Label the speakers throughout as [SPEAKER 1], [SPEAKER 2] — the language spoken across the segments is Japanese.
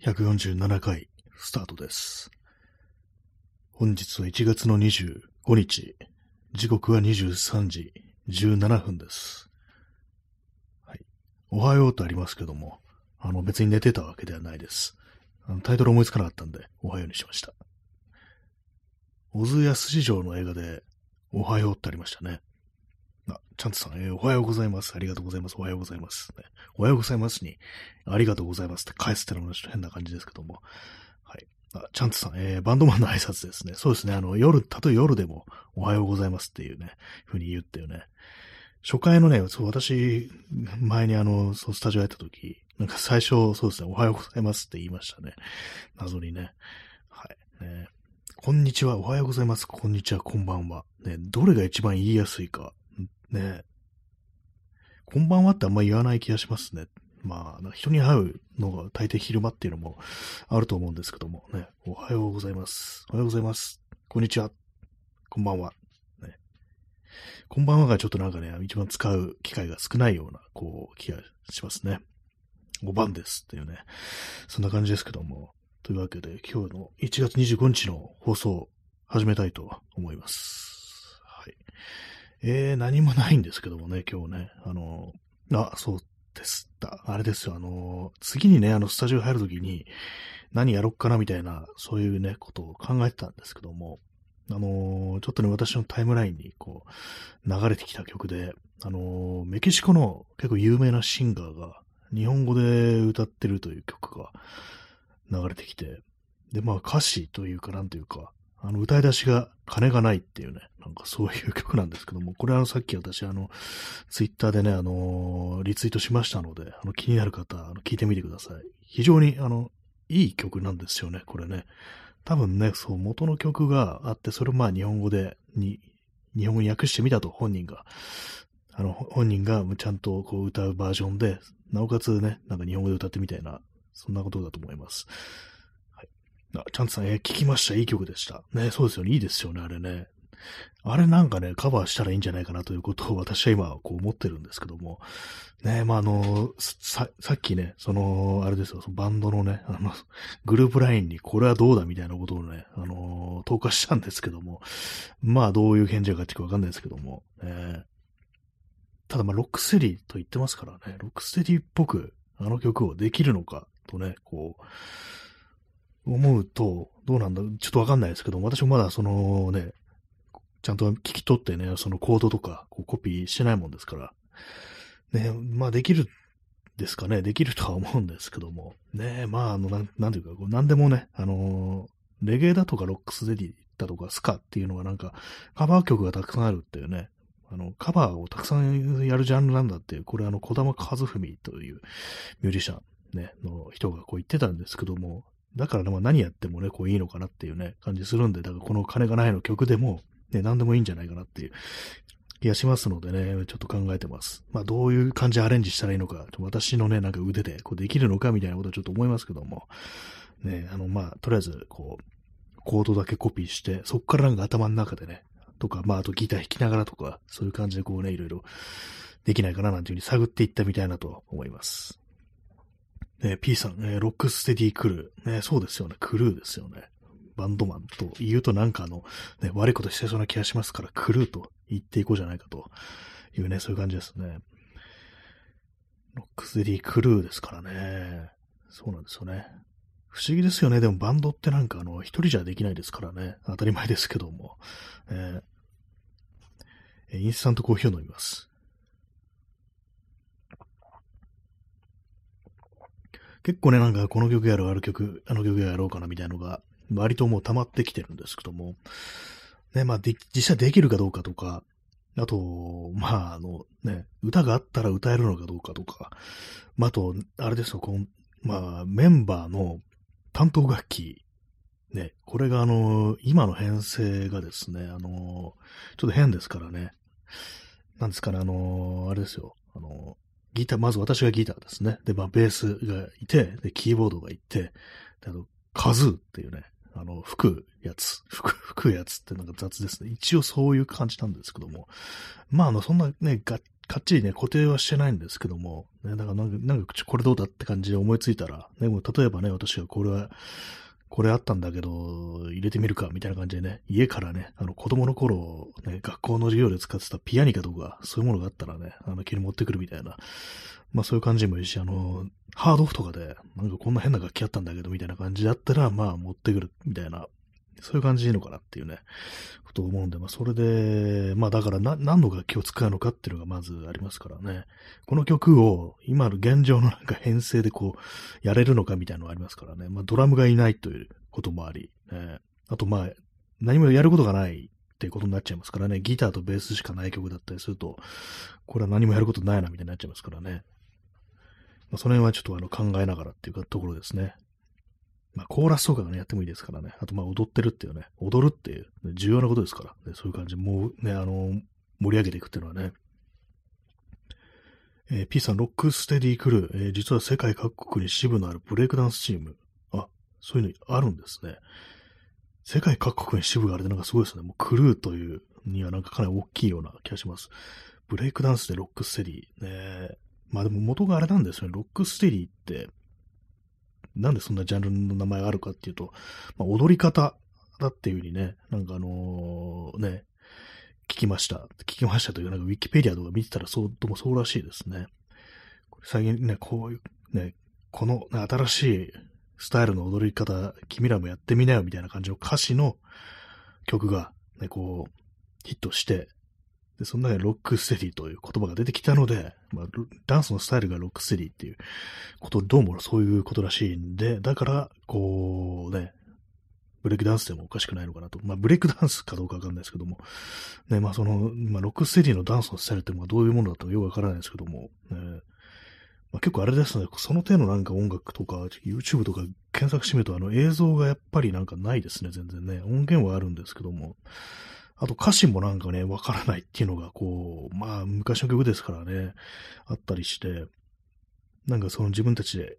[SPEAKER 1] 147回スタートです。本日は1月の25日、時刻は23時17分です。はい。おはようとありますけども、あの別に寝てたわけではないです。あのタイトル思いつかなかったんで、おはようにしました。小津安二城の映画で、おはようってありましたね。あ、ちゃんとさん、えーおはようございます。ありがとうございます。おはようございます。ねおはようございますに、ありがとうございますって返すってのもちょっと変な感じですけども。はい。あ、ちゃんとさん、えーバンドマンの挨拶ですね。そうですね。あの、夜、たとえ夜でも、おはようございますっていうね、ふうに言ってよね。初回のね、そう、私、前にあの、そう、スタジオやった時、なんか最初、そうですね、おはようございますって言いましたね。謎にね。はい。ねこんにちは、おはようございます。こんにちは、こんばんは。ね、どれが一番言いやすいか。ねこんばんはってあんま言わない気がしますね。まあ、なんか人に会うのが大抵昼間っていうのもあると思うんですけどもね。おはようございます。おはようございます。こんにちは。こんばんは。ね。こんばんはがちょっとなんかね、一番使う機会が少ないような、こう、気がしますね。お晩ですっていうね。そんな感じですけども。というわけで、今日の1月25日の放送始めたいと思います。はい。えー、何もないんですけどもね、今日ね。あの、あ、そうです。だあれですよ、あの、次にね、あの、スタジオ入るときに、何やろっかなみたいな、そういうね、ことを考えてたんですけども、あのちょっとね、私のタイムラインに、こう、流れてきた曲で、あのメキシコの結構有名なシンガーが、日本語で歌ってるという曲が流れてきて、で、まあ歌詞というか、なんというか、あの、歌い出しが金がないっていうね、なんかそういう曲なんですけども、これあの、さっき私あの、ツイッターでね、あのリツイートしましたので、あの、気になる方、あの聞いてみてください。非常に、あの、いい曲なんですよね、これね。多分ね、そう、元の曲があって、それをまあ日本語で、に、日本語に訳してみたと、本人が。あの、本人がちゃんとこう歌うバージョンで、なおかつね、なんか日本語で歌ってみたいな、そんなことだと思います。あ、ちゃんとさん、えー聞きました？いい曲でした。ね、そうですよね。いいですよね、あれね。あれなんかね、カバーしたらいいんじゃないかなということを私は今こう思ってるんですけども。ね、まあ、あの、さ、さっきね、その、あれですよ、そのバンドのね、あの、グループラインにこれはどうだみたいなことをね、あの、投下したんですけども。まあ、どういう返事が返ってくるかわかんないですけども。えーただまあ、ロックステディと言ってますからね、ロックステディっぽくあの曲をできるのかとね、こう、思うと、どうなんだ、ちょっとわかんないですけど、私もまだそのね、ちゃんと聞き取ってね、そのコードとかこうコピーしてないもんですから、ね、まあできるですかね、できるとは思うんですけども、ね、まああの、なんなんていうか、こうなんでもね、あのレゲエだとかロックステディだとかスカっていうのがなんか、カバー曲がたくさんあるっていうね、あの、カバーをたくさんやるジャンルなんだっていう、これあの、小玉和文というミュージシャン、ね、の人がこう言ってたんですけども、だからね、まあ何やってもね、こういいのかなっていうね、感じするんで、だからこの金がないの曲でも、ね、何でもいいんじゃないかなっていう気がしますのでね、ちょっと考えてます。まあどういう感じでアレンジしたらいいのか、私のね、なんか腕でこうできるのかみたいなことはちょっと思いますけども、ね、あの、まあ、とりあえず、こう、コードだけコピーして、そっからなんか頭の中でね、とか、まあ、あとギター弾きながらとか、そういう感じでこうね、いろいろできないかななんていうふうに探っていったみたいなと思います。ね、P さん、ね、ロックステディクルー。ね、そうですよね、クルーですよね。バンドマンと言うとなんかあの、ね、悪いことしてそうな気がしますから、クルーと言っていこうじゃないかというね、そういう感じですね。ロックステディクルーですからね。そうなんですよね。不思議ですよね。でもバンドってなんかあの、一人じゃできないですからね。当たり前ですけども。えインスタントコーヒーを飲みます。結構ね、なんかこの曲やろう、ある曲、あの曲やろうかなみたいなのが、割ともう溜まってきてるんですけども。ね、まあで、実際できるかどうかとか、あと、まあ、あの、ね、歌があったら歌えるのかどうかとか、まあ、あと、あれですよ、この、まあ、メンバーの担当楽器、ね、これがあの、今の編成がですね、あの、ちょっと変ですからね。なんですかね、あの、あれですよ、ギター、まず私がギターですね。で、まあ、ベースがいて、で、キーボードがいて、であと、カズーっていうね、あの、吹くやつ、吹く、吹くやつってなんか雑ですね。一応そういう感じなんですけども。まあ、あの、そんなね、楽かっちりね、固定はしてないんですけども、ね、だからなんか、なんかこれどうだって感じで思いついたら、ね、もう例えばね、私がこれは、これあったんだけど、入れてみるか、みたいな感じでね、家からね、あの、子供の頃、ね、学校の授業で使ってたピアニカとか、そういうものがあったらね、あの、急に持ってくるみたいな、まあそういう感じもいいし、あの、ハードオフとかで、なんかこんな変な楽器あったんだけど、みたいな感じだったら、まあ持ってくる、みたいな、そういう感じでいいのかなっていうね、ことを思うんで、まあそれで、まあだから何の楽器を使うのかっていうのがまずありますからね。この曲を今の現状のなんか編成でこう、やれるのかみたいなのがありますからね。まあドラムがいないということもあり、ね、あとまあ、何もやることがないっていうことになっちゃいますからね。ギターとベースしかない曲だったりすると、これは何もやることないなみたいになっちゃいますからね。まあ、その辺はちょっとあの考えながらっていうかところですね。まあ、コーラスとかがね、やってもいいですからね。あと、まあ、踊ってるっていうね、踊るっていう、ね、重要なことですから、ね、そういう感じ、もうね、あの、盛り上げていくっていうのはね。えー、P さん、ロックステディクルー、えー、実は世界各国に支部のあるブレイクダンスチーム。あ、そういうのあるんですね。世界各国に支部があるってなんかすごいですね。もうクルーというにはなんかかなり大きいような気がします。ブレイクダンスでロックステディ。ねまあでも元があれなんですよね。ロックステディって、なんでそんなジャンルの名前があるかっていうと、まあ、踊り方だっていう風にね、なんかあのー、ね、聞きました。聞きましたというか、なんかウィキペディアとか見てたらそうともそうらしいですね。最近ね、こういう、ね、この、ね、新しいスタイルの踊り方、君らもやってみなよみたいな感じの歌詞の曲が、ね、こう、ヒットして、で、その中でロックステディという言葉が出てきたので、まあ、ダンスのスタイルがロックステディっていうこと、どうもそういうことらしいんで、だから、こうね、ブレイクダンスでもおかしくないのかなと。まあ、ブレイクダンスかどうかわかんないですけども、ね、まあ、その、まあ、ロックステディのダンスのスタイルってのはどういうものだったかよくわからないですけども、ね、まあ、結構あれですね、その手のなんか音楽とか、YouTube とか検索してみると、あの映像がやっぱりなんかないですね、全然ね。音源はあるんですけども、あと歌詞もなんかね、わからないっていうのが、こう、まあ、昔の曲ですからね、あったりして、なんかその自分たちで、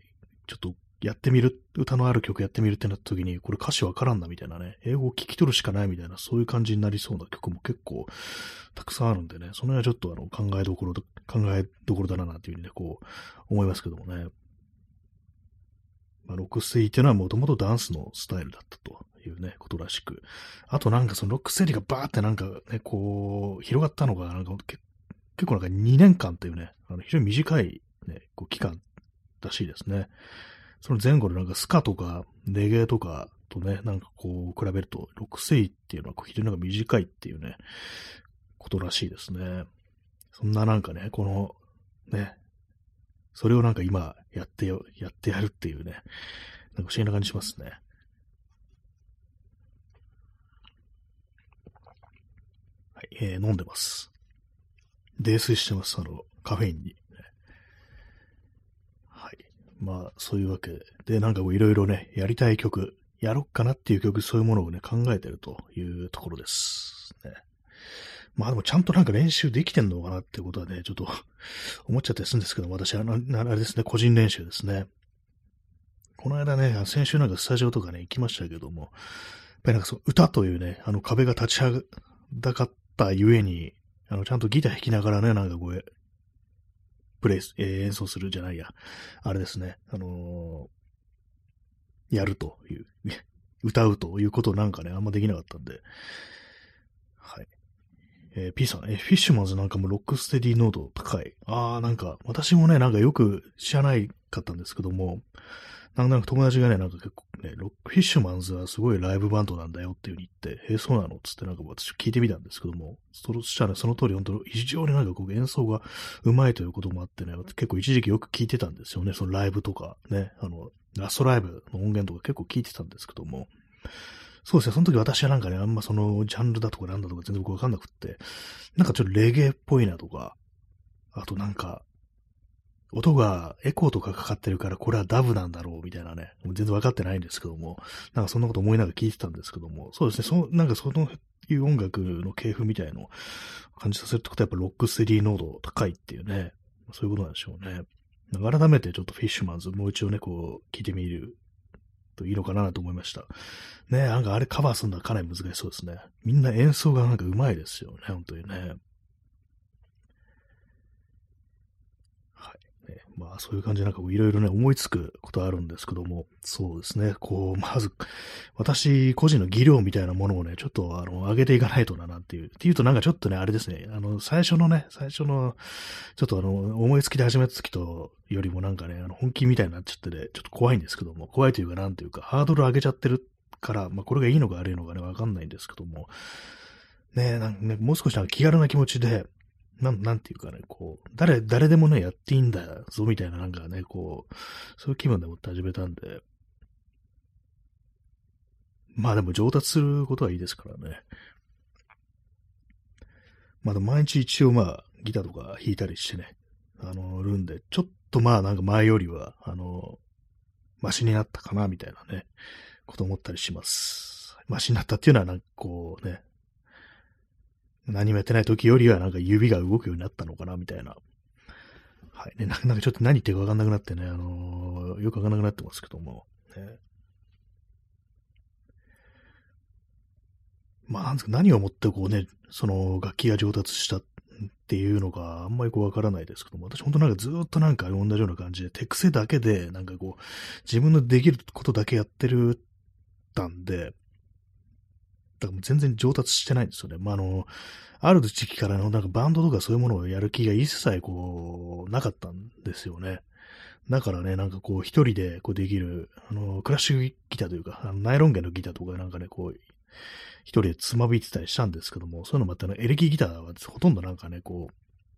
[SPEAKER 1] ちょっとやってみる、歌のある曲やってみるってなった時に、これ歌詞わからんなみたいなね、英語を聞き取るしかないみたいな、そういう感じになりそうな曲も結構たくさんあるんでね、その辺はちょっとあの考えどころ、考えどころだなっていうふうにね、こう思いますけどもね。まあ、ロックステイっていうのはもともとダンスのスタイルだったというね、ことらしく。あとなんかそのロックステディがバーってなんかね、こう、広がったのが、なんか結構なんか2年間っていうね、あの非常に短いね、こう期間らしいですね。その前後でなんかスカとかレゲエとかとね、なんかこう比べると、ロックステディっていうのは非常になんか短いっていうね、ことらしいですね。そんななんかね、この、ね、それをなんか今やって、やってやるっていうね、なんか不思議な感じしますね。はい、えー、飲んでます。泥酔してます、あの、カフェインに。はい。まあ、そういうわけで、なんかこういろいろね、やりたい曲、やろっかなっていう曲、そういうものをね、考えてるというところです。ね。まあでもちゃんとなんか練習できてんのかなってことはね、ちょっと思っちゃったりするんですけど、私、あの、あれですね、個人練習ですね。この間ね、先週なんかスタジオとかね、行きましたけども、やっぱりなんかその歌というね、あの壁が立ち上がったゆえに、あの、ちゃんとギター弾きながらね、なんかこう、プレイス、えー、演奏するじゃないや。あれですね、あのー、やるという、歌うということなんかね、あんまできなかったんで、はい。えー、P さん、えー、フィッシュマンズなんかもロックステディ濃度高い。あー、なんか、私もね、なんかよく知らないかったんですけども、なんとなく友達がね、なんか結構ね、ロックフィッシュマンズはすごいライブバンドなんだよっていう風に言って、へえ、そうなのつってなんか私聞いてみたんですけども、そしたらその通り本当に非常になんかこう演奏が上手いということもあってね、結構一時期よく聞いてたんですよね、そのライブとか。ね、あの、ラストライブの音源とか結構聞いてたんですけども、そうですね、その時私はなんかね、あんまそのジャンルだとかなんだとか全然僕わかんなくって、なんかちょっとレゲエっぽいなとか、あとなんか、音がエコーとかかかってるからこれはダブなんだろうみたいなね、もう全然わかってないんですけども、なんかそんなこと思いながら聞いてたんですけども、そうですね、そなんかそのいう音楽の系譜みたいのを感じさせるってことはやっぱロックステディ濃度高いっていうね、そういうことなんでしょうね。改めてちょっとフィッシュマンズもう一度ね、こう聞いてみるといいのかなと思いました。ねなんかあれカバーするのはかなり難しそうですね。みんな演奏がなんか上手いですよね、本当にね。ね、まあそういう感じでなんかいろいろね、思いつくことあるんですけども、そうですね、こう、まず、私個人の技量みたいなものをね、ちょっとあの、上げていかないとな、なんていう。っていうとなんかちょっとね、あれですね、あの、最初のね、最初の、ちょっとあの、思いつきで始めた時と、よりもなんかね、あの、本気みたいになっちゃってね、ちょっと怖いんですけども、怖いというかなんていうか、ハードル上げちゃってるから、まあこれがいいのか悪いのかね、わかんないんですけども、ね、なんかね、もう少しなんか気軽な気持ちで、なん、なんていうかね、こう、誰、誰でもね、やっていいんだぞ、みたいな、なんかね、こう、そういう気分でもって始めたんで、まあでも上達することはいいですからね。まだ毎日一応まあ、ギターとか弾いたりしてね、あの、るんで、ちょっとまあなんか前よりは、あの、マシになったかな、みたいなね、こと思ったりします。マシになったっていうのは、なんかこうね、何もやってない時よりはなんか指が動くようになったのかな、みたいな。はい。ね、なんかちょっと何言ってるかわかんなくなってね、あのー、よくわかんなくなってますけども。ね、まあ、何をもってこうね、その楽器が上達したっていうのがあんまりこうわからないですけども、私本当なんかずっとなんか同じような感じで手癖だけで、なんかこう、自分のできることだけやってるたんで、だから全然上達してないんですよね。まあ、あの、ある時期からのなんかバンドとかそういうものをやる気が一切こう、なかったんですよね。だからね、なんかこう、一人でこうできる、あの、クラッシュギターというか、あのナイロン弦のギターとかなんかね、こう、一人でつまびいてたりしたんですけども、そういうのもあってエレキギターはほとんどなんかね、こ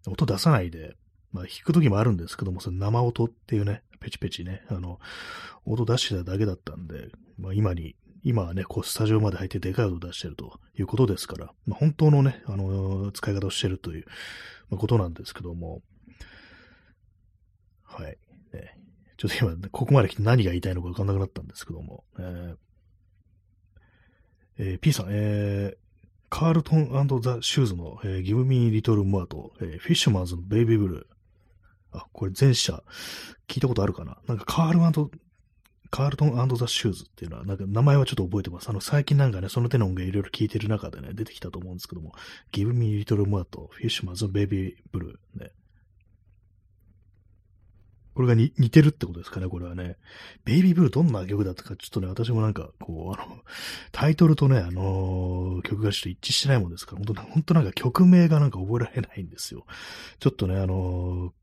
[SPEAKER 1] う、音出さないで、まあ弾く時もあるんですけども、その生音っていうね、ペチペチね、あの、音出してただけだったんで、まあ今に今はね、こう、スタジオまで入ってでかい音を出してるということですから、まあ、本当のね、あのー、使い方をしてるという、まあ、ことなんですけども、はい。ね、ちょっと今、ここまで来て何が言いたいのか分かんなくなったんですけども、えーえー、P さん、えー、カールトンザ・シューズの、えー、ギブミー・リトル・モアと、えー、フィッシュマンズのベイビーブルー。あ、これ前者、聞いたことあるかな？なんかカールカールトンザ・シューズっていうのは、なんか名前はちょっと覚えてます。あの、最近なんかね、その手の音源いろいろ聞いてる中でね、出てきたと思うんですけども、Give Me Little More と Fishman's Baby Blue ね。これが似てるってことですかね、これはね。ベイビーブルーどんな曲だったか、ちょっとね、私もなんか、こう、あの、タイトルとね、あのー、曲がちょっと一致してないもんですから、本当本当なんか曲名がなんか覚えられないんですよ。ちょっとね、あの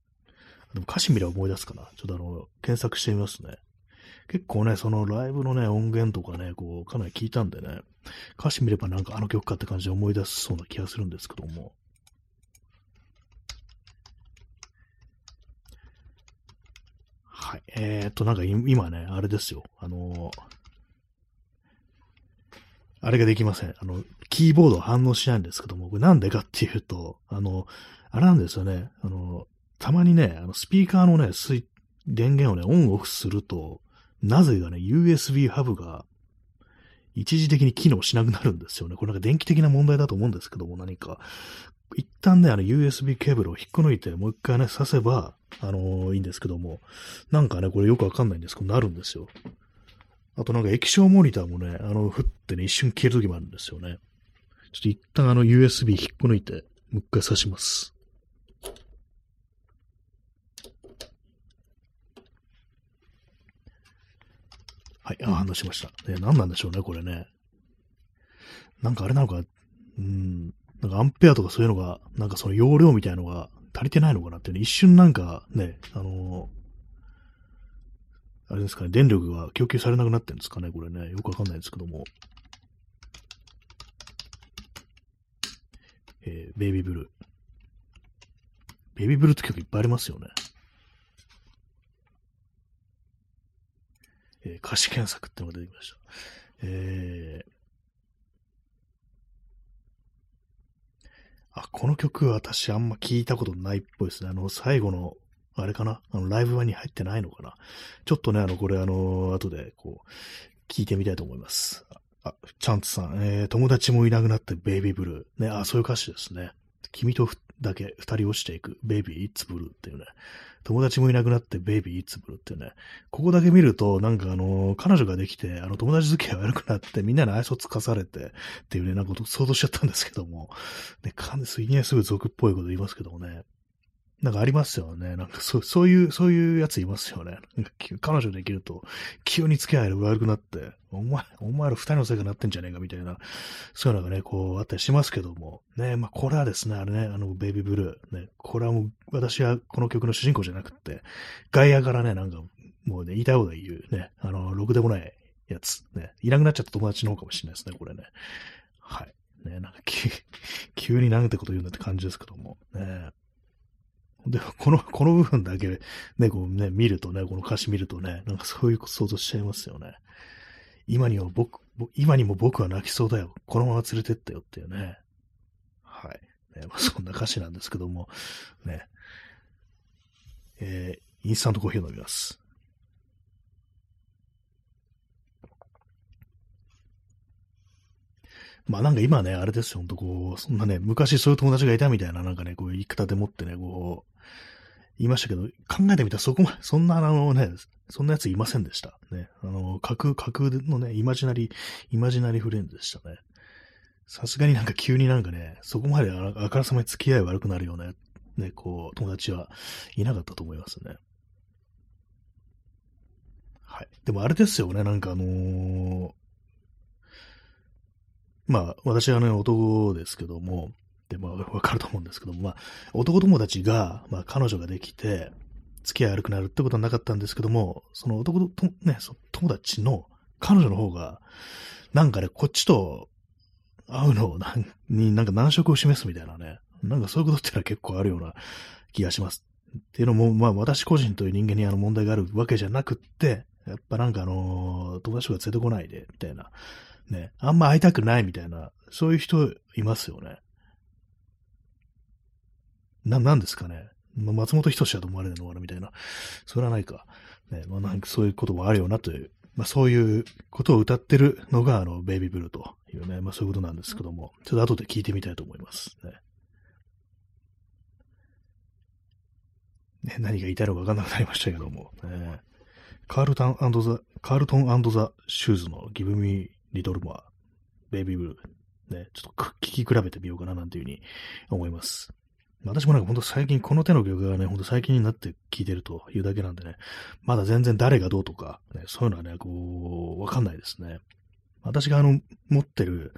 [SPEAKER 1] ー、でも歌詞見れば思い出すかな。ちょっとあの、検索してみますね。結構ね、そのライブのね、音源とかね、こう、かなり聞いたんでね、歌詞見ればなんかあの曲かって感じで思い出すそうな気がするんですけども。はい。えー、っと、なんか今ね、あれですよ。あのー、あれができません。あの、キーボード反応しないんですけども、これなんでかっていうと、あの、あれなんですよね。あの、たまにね、あの、スピーカーのね、電源をね、オンオフすると、なぜかね、USB ハブが一時的に機能しなくなるんですよね。これなんか電気的な問題だと思うんですけども、何か。一旦ね、あの USB ケーブルを引っこ抜いて、もう一回ね、挿せば、あのー、いいんですけども、なんかね、これよくわかんないんですけど、なるんですよ。あとなんか液晶モニターもね、あの、ふってね、一瞬消える時もあるんですよね。ちょっと一旦あの USB 引っこ抜いて、もう一回挿します。はい、あ、話しました。ね、何なんでしょうね、これね。なんかあれなのか、うん、なんかアンペアとかそういうのが、なんかその容量みたいのが足りてないのかなっていうね、一瞬なんかね、あのー、あれですかね、電力が供給されなくなってるんですかね、これね。よくわかんないですけども。えー、ベイビーブルー。ベイビーブルーって曲いっぱいありますよね。えー、歌詞検索ってのが出てきました。えー、あ、この曲私あんま聞いたことないっぽいですね。あの、最後の、あれかな？あの、ライブ版に入ってないのかな？ちょっとね、あの、これあの、後で、こう、聞いてみたいと思います。あ、チャンツさん、えー、友達もいなくなってベイビーブルー。ね、あ、そういう歌詞ですね。君とだけ二人落ちていく、ベイビーイッツブルっていうね。友達もいなくなってベイビーいつぶるっていうね、ここだけ見ると、なんかあの、彼女ができて、あの、友達付き合い悪くなって、みんなに愛想つかされて、っていうね、なんか想像しちゃったんですけども、ね、かんす、いきなりすぐ俗っぽいこと言いますけどもね、なんかありますよね。なんかそう、そういう、そういうやついますよね。彼女できると、急に付き合いが悪くなって、お前、お前ら二人のせいがなってんじゃねえかみたいな、そういうのがね、こうあったりしますけども、ね、まあこれはですね、あれね、あの、ベイビーブルー、ね、これはもう、私はこの曲の主人公じゃなくて、外野からね、なんか、もうね、言いたいこと言うね、あの、ろくでもないやつ、ね、いなくなっちゃった友達の方かもしれないですね、これね。はい。ね、なんか 急になんてこと言うんだって感じですけども、ね。で、この、この部分だけね、こうね、見るとね、この歌詞見るとね、なんかそういう想像しちゃいますよね。今にも僕、今にも僕は泣きそうだよ。このまま連れてったよっていうね。はい。ねまあ、そんな歌詞なんですけども、ね。えー、インスタントコーヒー飲みます。まあなんか今ね、あれですよ、ほんとこう、そんなね、昔そういう友達がいたみたいな、なんかね、こう言い方でもってね、こう、言いましたけど、考えてみたらそこまで、そんなあのね、そんなやついませんでした。ね。あの、架空、架空のね、イマジナリー、イマジナリーフレンズでしたね。さすがになんか急になんかね、そこまであからさまに付き合い悪くなるような、ね、こう、友達はいなかったと思いますね。はい。でもあれですよね、なんかあのー、まあ、私はね、男ですけども、で、まあ、わかると思うんですけども、まあ、男友達が、まあ、彼女ができて、付き合い悪くなるってことはなかったんですけども、その男と、ね、そ友達の彼女の方が、なんかね、こっちと会うのをなんになんか難色を示すみたいなね、なんかそういうことってのは結構あるような気がします。っていうのも、まあ私個人という人間にあの問題があるわけじゃなくって、やっぱなんかあの友達が連れてこないで、みたいなね、あんま会いたくないみたいな、そういう人いますよね。な、なんですかね。ま松本人志だと思われるのかなみたいな。それはないか。ね、まあなんかそういうこともあるよなという、まあそういうことを歌ってるのが、あの、ベイビーブルーというね、まあそういうことなんですけども、ちょっと後で聞いてみたいと思いますね。ね、何が言いたいのかわかんなくなりましたけども、ね、カールタンザ、カールトンザ・シューズのギブミーリトルモア、ベイビーブルー、ね、ちょっと聞き比べてみようかななんていうふうに思います。私もなんかほんと最近この手の曲がね、ほんと最近になって聴いてるというだけなんでね、まだ全然誰がどうとか、ね、そういうのはね、こう、わかんないですね。私があの、持ってる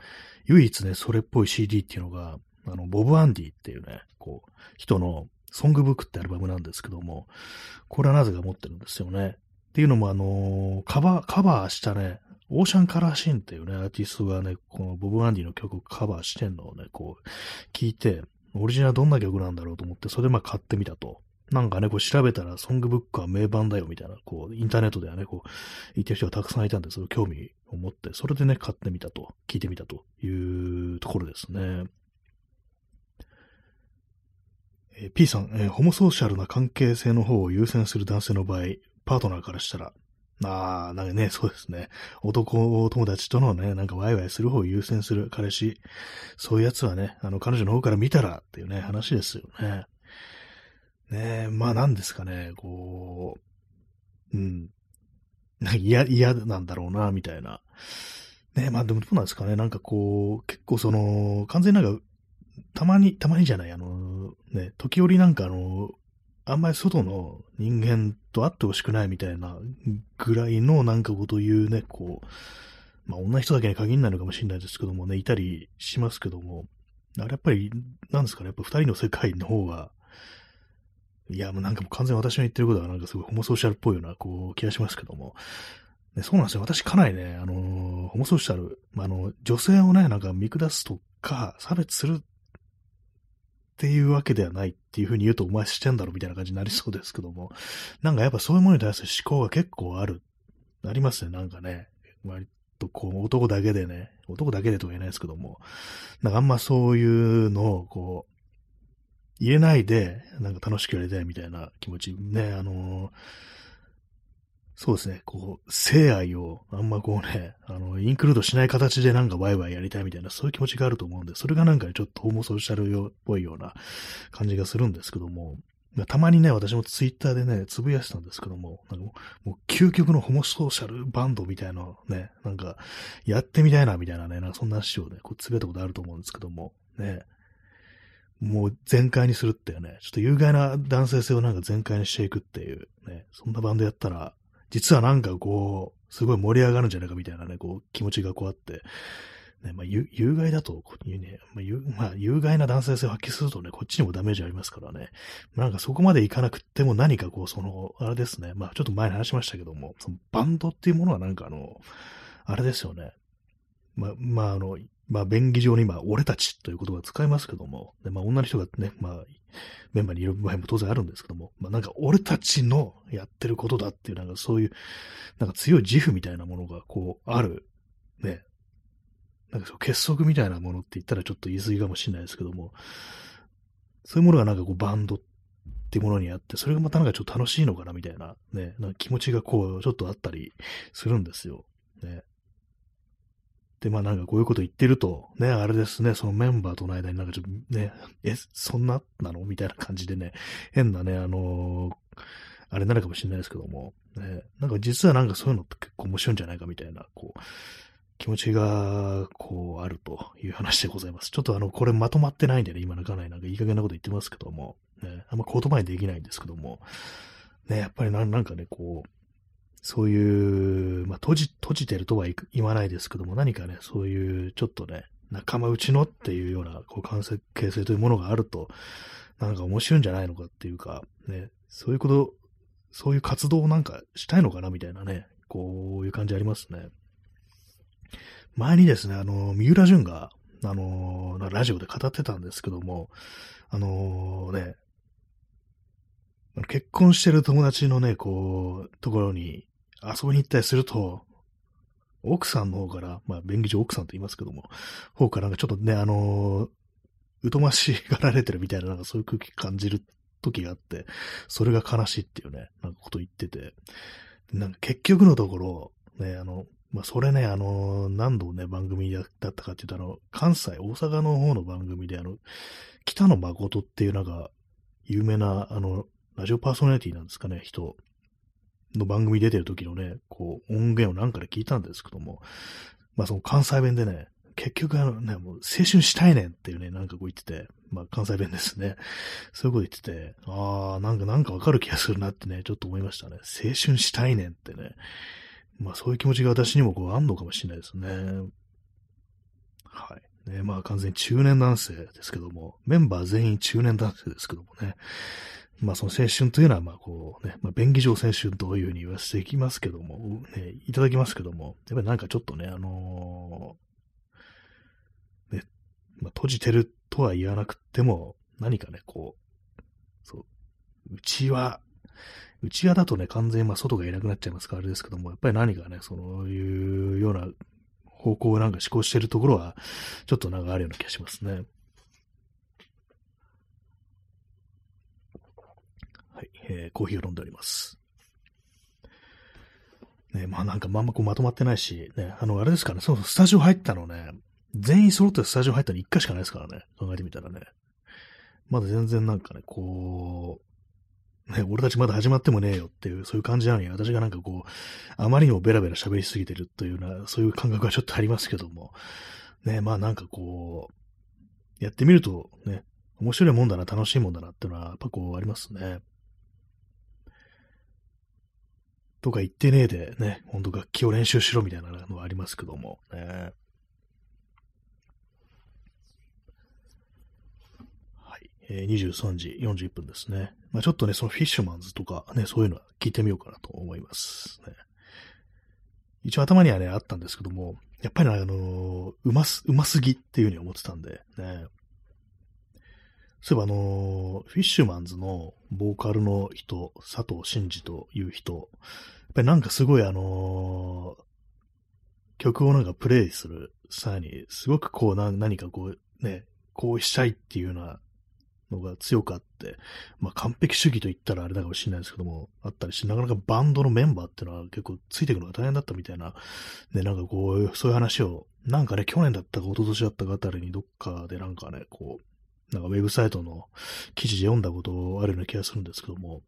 [SPEAKER 1] 唯一ね、それっぽい CD っていうのが、あの、ボブ・アンディっていうね、こう、人のソングブックってアルバムなんですけども、これはなぜか持ってるんですよね。っていうのもあのカバー、カバーしたね、オーシャンカラーシーンっていうね、アーティストがね、このボブ・アンディの曲をカバーしてんのをね、こう、聞いて、オリジナルどんな曲なんだろうと思って、それでまあ買ってみたと。なんかね、こう調べたら、ソングブックは名盤だよみたいな、こう、インターネットではね、こう、言ってる人がたくさんいたんで、それ興味を持って、それでね、買ってみたと、聞いてみたというところですね。え、P さん、えー、ホモソーシャルな関係性の方を優先する男性の場合、パートナーからしたら、ああ、なんかね、そうですね。男友達とのね、なんかワイワイする方を優先する彼氏。そういうやつはね、あの、彼女の方から見たらっていうね、話ですよね。ねえ、まあなんですかね、こう、うん。なんか嫌、嫌なんだろうな、みたいな。ねえ、まあでもどうなんですかね、なんかこう、結構その、完全になんか、たまに、たまにじゃない、あの、ね、時折なんかあの、あんまり外の人間と会ってほしくないみたいなぐらいのなんかこと言うね、こう、まあ、女人だけに限らないのかもしれないですけどもね、いたりしますけども、あれやっぱり、なんですかね、やっぱ二人の世界の方が、いや、もうなんかもう完全に私の言ってることはなんかすごいホモソーシャルっぽいような、こう、気がしますけども、ね、そうなんですよ。私かなりね、あのー、ホモソーシャル、まああの、女性をね、なんか見下すとか、差別するっていうわけではないっていうふうに言うとお前してんだろみたいな感じになりそうですけども、なんかやっぱそういうものに対する思考が結構ある、ありますね、なんかね。割とこう男だけでね、男だけでとは言えないですけども、なんかあんまそういうのをこう、言えないで、なんか楽しくやりたいみたいな気持ち、ね、あのーそうですね、こう、性愛をあんまこうね、あの、インクルードしない形でなんかワイワイやりたいみたいな、そういう気持ちがあると思うんで、それがなんかちょっとホモソーシャルっぽいような感じがするんですけども、たまにね、私もツイッターでね、つぶやしてたんですけども、なんかもう、もう究極のホモソーシャルバンドみたいなね、なんか、やってみたいな、みたいなね、なんかそんな話をね、こうつぶやいたことあると思うんですけども、ね。もう全開にするっていうね、ちょっと有害な男性性をなんか全開にしていくっていうね、そんなバンドやったら、実はなんかこう、すごい盛り上がるんじゃないかみたいなね、こう、気持ちがこうあって、ね、まあ、有害だと、ね、まあ、有まあ、有害な男性性を発揮するとね、こっちにもダメージありますからね。なんかそこまでいかなくっても何かこう、その、あれですね、まあ、ちょっと前に話しましたけども、そのバンドっていうものはなんかあの、あれですよね。ま、まあ、あの、まあ、便宜上に今、俺たちという言葉を使いますけども、でまあ、女の人がね、まあ、メンバーにいる場合も当然あるんですけども、まあ、なんか、俺たちのやってることだっていう、なんかそういう、なんか強い自負みたいなものが、こう、ある、ね、なんかそう結束みたいなものって言ったらちょっと言い過ぎかもしれないですけども、そういうものがなんかこう、バンドっていうものにあって、それがまたなんかちょっと楽しいのかなみたいな、ね、なんか気持ちがこう、ちょっとあったりするんですよ。ね。で、まあなんかこういうこと言ってると、ね、あれですね、そのメンバーとの間になんかちょっとね、え、そんななの？みたいな感じでね、変なね、あのー、あれになるかもしれないですけども、ね、なんか実はなんかそういうのって結構面白いんじゃないかみたいな、こう、気持ちが、こう、あるという話でございます。ちょっとあの、これまとまってないんでね、今のかなりなんかいい加減なこと言ってますけども、ね、あんま言葉にできないんですけども、ね、やっぱりなんかね、こう、そういう、まあ、閉じ、閉じてるとは言わないですけども、何かね、そういうちょっとね、仲間内のっていうような、こう、関係性というものがあると、なんか面白いんじゃないのかっていうか、ね、そういうこと、そういう活動をなんかしたいのかなみたいなね、こういう感じありますね。前にですね、あの、三浦淳が、あの、ラジオで語ってたんですけども、あのね、結婚してる友達のね、こう、ところに遊びに行ったりすると、奥さんの方から、まあ、便宜上奥さんと言いますけども、方からなんかちょっとね、あのー、疎ましがられてるみたいな、なんかそういう空気感じる時があって、それが悲しいっていうね、なんかこと言ってて、なんか結局のところ、ね、あの、まあ、それね、あの、何度ね、番組だったかって言うと、あの、関西、大阪の方の番組で、あの、北野誠っていうなんか、有名な、あの、ラジオパーソナリティなんですかね、人。の番組出てる時のね、こう、音源をなんかで聞いたんですけども、まあその関西弁でね、結局あのね、もう青春したいねんっていうね、なんかこう言ってて、まあ関西弁ですね。そういうこと言ってて、ああ、なんかなんかわかる気がするなってね、ちょっと思いましたね。青春したいねんってね。まあそういう気持ちが私にもこうあんのかもしれないですね。はい。ね、まあ完全に中年男性ですけども、メンバー全員中年男性ですけどもね。まあその青春というのは、まあこうね、まあ便宜上青春というふうに言わせていきますけども、ね、いただきますけども、やっぱりなんかちょっとね、あのー、ね、まあ閉じてるとは言わなくても、何かね、こう、そう、うちは、うちわだとね、完全にまあ外がいなくなっちゃいますからあれですけども、やっぱり何かね、そういうような方向をなんか思考してるところは、ちょっとなんかあるような気がしますね。はい、えー、コーヒーを飲んでおります。ね、まあなんかまんまこうまとまってないし、ね、あの、あれですかね、そのスタジオ入ったのね、全員揃ってスタジオ入ったの1回しかないですからね、考えてみたらね。まだ全然なんかね、こう、ね、俺たちまだ始まってもねえよっていう、そういう感じなのに、私がなんかこう、あまりにもベラベラ喋りすぎてるというような、そういう感覚はちょっとありますけども、ね、まあなんかこう、やってみるとね、面白いもんだな、楽しいもんだなっていうのは、やっぱこうありますね。とか言ってねえでね、ほんと楽器を練習しろみたいなのはありますけども、ね。はい。えー、23時41分ですね。まあちょっとね、そのフィッシュマンズとかね、そういうのは聞いてみようかなと思います。ね、一応頭にはね、あったんですけども、やっぱりあのー、うます、うますぎっていうふうに思ってたんで、ね。そういえばあの、フィッシュマンズのボーカルの人、佐藤真二という人、やっぱりなんかすごいあのー、曲をなんかプレイする際に、すごくこうな何かこうね、こうしたいっていうようなのが強くあって、まあ完璧主義と言ったらあれだかもしれないですけども、あったりして、なかなかバンドのメンバーっていうのは結構ついていくのが大変だったみたいな、ね、なんかこう、そういう話を、なんかね、去年だったか一昨年だったかあたりにどっかでなんかね、こう、なんかウェブサイトの記事で読んだことあるような気がするんですけども、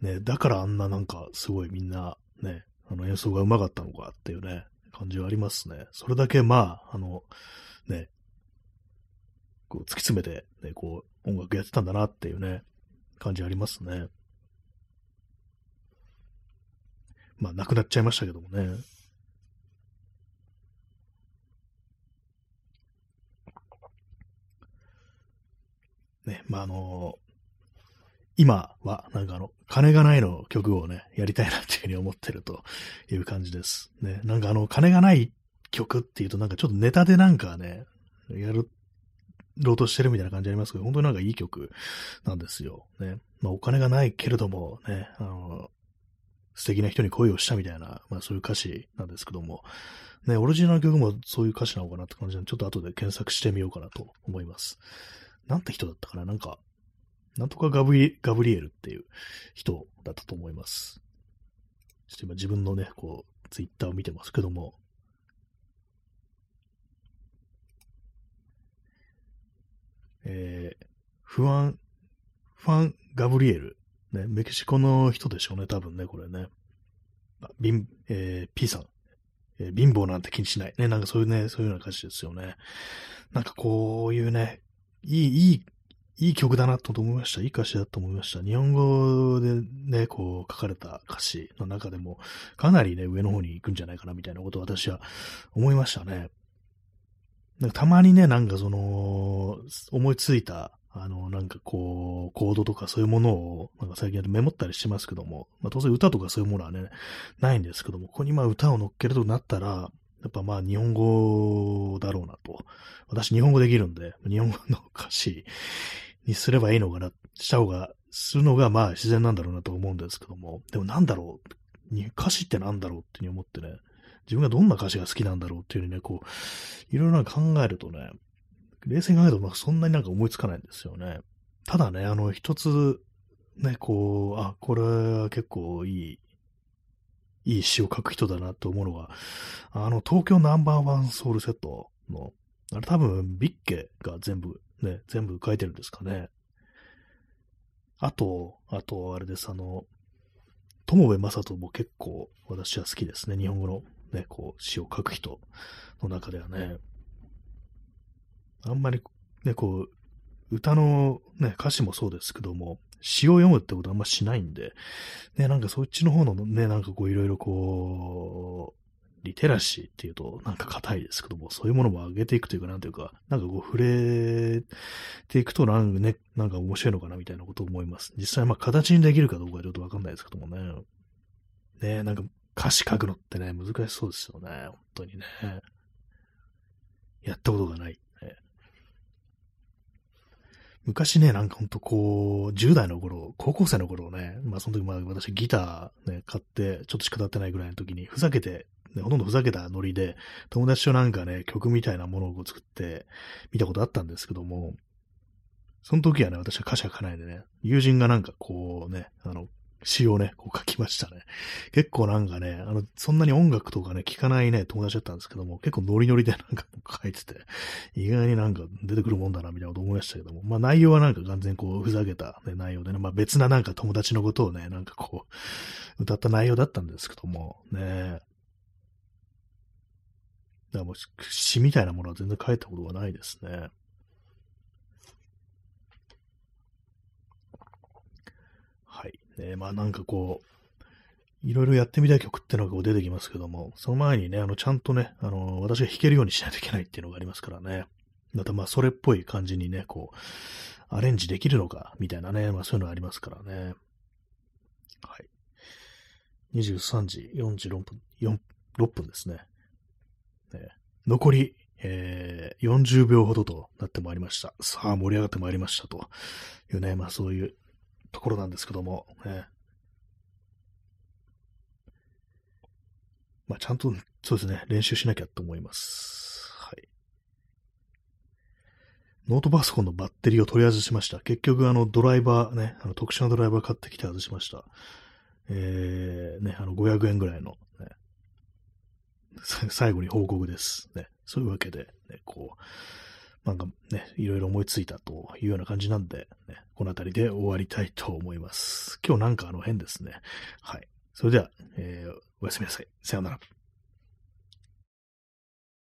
[SPEAKER 1] ね、だからあんななんかすごいみんなね、あの演奏が上手かったのかっていうね、感じはありますね。それだけまあ、あの、ね、こう突き詰めて、ね、こう、音楽やってたんだなっていうね、感じありますね。まあ、亡くなっちゃいましたけどもね。ね、まあ、あの今は、なんかあの、金がないの曲をね、やりたいなっていうふうに思ってるという感じです。ね、なんかあの、金がない曲っていうとなんかちょっとネタでなんかね、やる、ろうとしてるみたいな感じありますけど、本当になんかいい曲なんですよ。ね。まあお金がないけれども、ね、あの、素敵な人に恋をしたみたいな、まあそういう歌詞なんですけども、ね、オリジナル曲もそういう歌詞なのかなって感じで、ちょっと後で検索してみようかなと思います。なんて人だったかな？なんか、なんとかガブリガブリエルっていう人だったと思います。ちょっと今自分のね、こう、ツイッターを見てますけども、えー、フアン、ファン・ガブリエル。ね、メキシコの人でしょうね、多分ね、これね。あビン、えー、P さん。えー、貧乏なんて気にしない。ね、なんかそういうね、そういうような歌詞ですよね。なんかこういうね、いい、いい、いい曲だなと思いました。いい歌詞だと思いました。日本語でね、こう書かれた歌詞の中でも、かなりね、上の方に行くんじゃないかなみたいなことを私は思いましたね。なんかたまにね、なんかその、思いついた、あの、なんかこう、コードとかそういうものを、なんか最近メモったりしますけども、まあ当然歌とかそういうものはね、ないんですけども、ここにまあ歌を乗っけるとなったら、やっぱまあ日本語だろうなと。私日本語できるんで、日本語の歌詞にすればいいのかな、した方が、するのがまあ自然なんだろうなと思うんですけども、でもなんだろう、歌詞ってなんだろうっていうふうに思ってね、自分がどんな歌詞が好きなんだろうっていうふうにね、こう、いろいろな考えるとね、冷静に考えると、まあ、そんなになんか思いつかないんですよね。ただね、あの、一つ、ね、こう、あ、これは結構いい、いい詩を書く人だなと思うのが、あの、東京ナンバーワンソウルセットの、あれ多分、ビッケが全部、ね、全部書いてるんですかね。あと、あと、あれです、あの、友部正人も結構私は好きですね。日本語のね、こう、詩を書く人の中ではね、あんまりね、こう、歌のね、歌詞もそうですけども、詩を読むってことはあんましないんで、ね、なんかそっちの方のね、なんかこういろいろこう、リテラシーっていうとなんか硬いですけども、そういうものも上げていくというか、なんていうか、なんかこう触れていくとなんかね、なんか面白いのかなみたいなことを思います。実際まあ形にできるかどうかはちょっとわかんないですけどもね。ね、なんか歌詞書くのってね、難しそうですよね。本当にね。やったことがない。昔ね、なんかほんとこう、10代の頃、高校生の頃ね、まあその時まあ私ギターね、買って、ちょっとしか経ってないぐらいの時に、ふざけて、ね、ほとんどふざけたノリで、友達となんかね、曲みたいなものを作って見たことあったんですけども、その時はね、私は歌詞は書かないでね、友人がなんかこうね、あの、詩をね、こう書きましたね。結構なんかね、あの、そんなに音楽とかね、聞かないね、友達だったんですけども、結構ノリノリでなんか書いてて、意外になんか出てくるもんだな、みたいなこと思いましたけども、まあ内容はなんか完全こう、ふざけた、ね、内容でね、まあ別ななんか友達のことをね、なんかこう、歌った内容だったんですけども、ね、だからもう詩みたいなものは全然書いたことがないですね。ね、まあなんかこう、いろいろやってみたい曲ってのがこう出てきますけども、その前にね、あの、ちゃんとね、あの、私が弾けるようにしないといけないっていうのがありますからね。またまあ、それっぽい感じにね、こう、アレンジできるのか、みたいなね、まあそういうのありますからね。はい。23時46分、4、6分ですね。ね残り、えー、40秒ほどとなってまいりました。さあ、盛り上がってまいりましたというね、まあそういうところなんですけども、ね。まあ、ちゃんと、そうですね、練習しなきゃと思います。はい。ノートパソコンのバッテリーを取り外しました。結局、あの、ドライバーね、あの特殊なドライバー買ってきて外しました。えー、ね、あの、500円ぐらいの、ね、最後に報告です。ね、そういうわけで、ね、こう、なんかね、いろいろ思いついたというような感じなんで、ね、この辺りで終わりたいと思います。今日なんかあの変ですね。はい。それでは、えー、おやすみなさい。さようなら。